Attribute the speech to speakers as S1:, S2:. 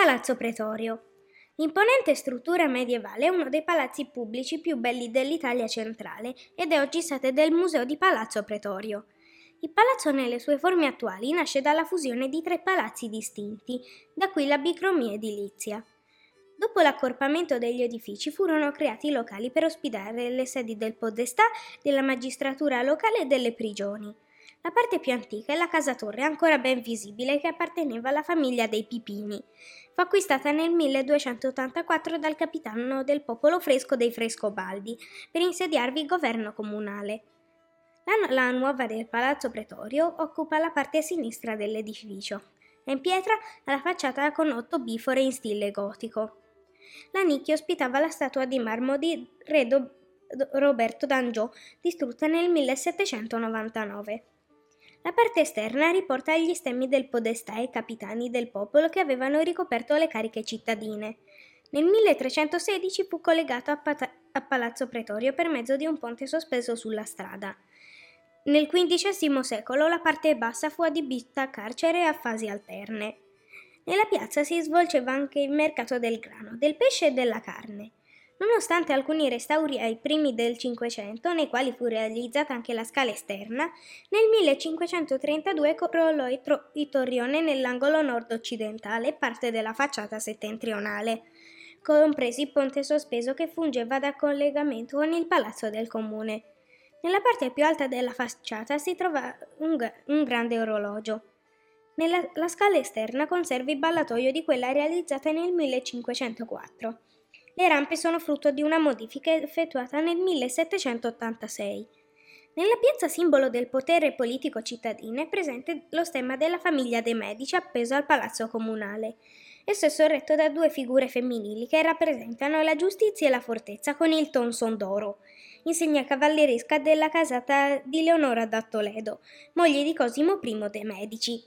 S1: Palazzo Pretorio. L'imponente struttura medievale è uno dei palazzi pubblici più belli dell'Italia centrale ed è oggi sede del Museo di Palazzo Pretorio. Il palazzo nelle sue forme attuali nasce dalla fusione di tre palazzi distinti, da qui la bicromia edilizia. Dopo l'accorpamento degli edifici furono creati locali per ospitare le sedi del podestà, della magistratura locale e delle prigioni. La parte più antica è la casa torre, ancora ben visibile, che apparteneva alla famiglia dei Pipini. Fu acquistata nel 1284 dal capitano del popolo fresco dei Frescobaldi per insediarvi il governo comunale. La, la nuova del Palazzo Pretorio occupa la parte sinistra dell'edificio. È in pietra alla facciata con otto bifore in stile gotico. La nicchia ospitava la statua di marmo di re Do- Roberto d'Angiò, distrutta nel 1799. La parte esterna riporta gli stemmi del podestà e capitani del popolo che avevano ricoperto le cariche cittadine. Nel 1316 fu collegato a, Pat- a Palazzo Pretorio per mezzo di un ponte sospeso sulla strada. Nel XV secolo la parte bassa fu adibita a carcere a fasi alterne. Nella piazza si svolgeva anche il mercato del grano, del pesce e della carne. Nonostante alcuni restauri ai primi del Cinquecento, nei quali fu realizzata anche la scala esterna, nel 1532 crollò il torrione nell'angolo nord-occidentale e parte della facciata settentrionale, compresi il ponte sospeso che fungeva da collegamento con il palazzo del comune. Nella parte più alta della facciata si trova un, un grande orologio. Nella scala esterna conserva il ballatoio di quella realizzata nel 1504. Le rampe sono frutto di una modifica effettuata nel 1786. Nella piazza simbolo del potere politico cittadino è presente lo stemma della famiglia dei Medici appeso al palazzo comunale. Esso è sorretto da due figure femminili che rappresentano la giustizia e la fortezza con il tonson d'oro, insegna cavalleresca della casata di Leonora da Toledo, moglie di Cosimo I dei Medici.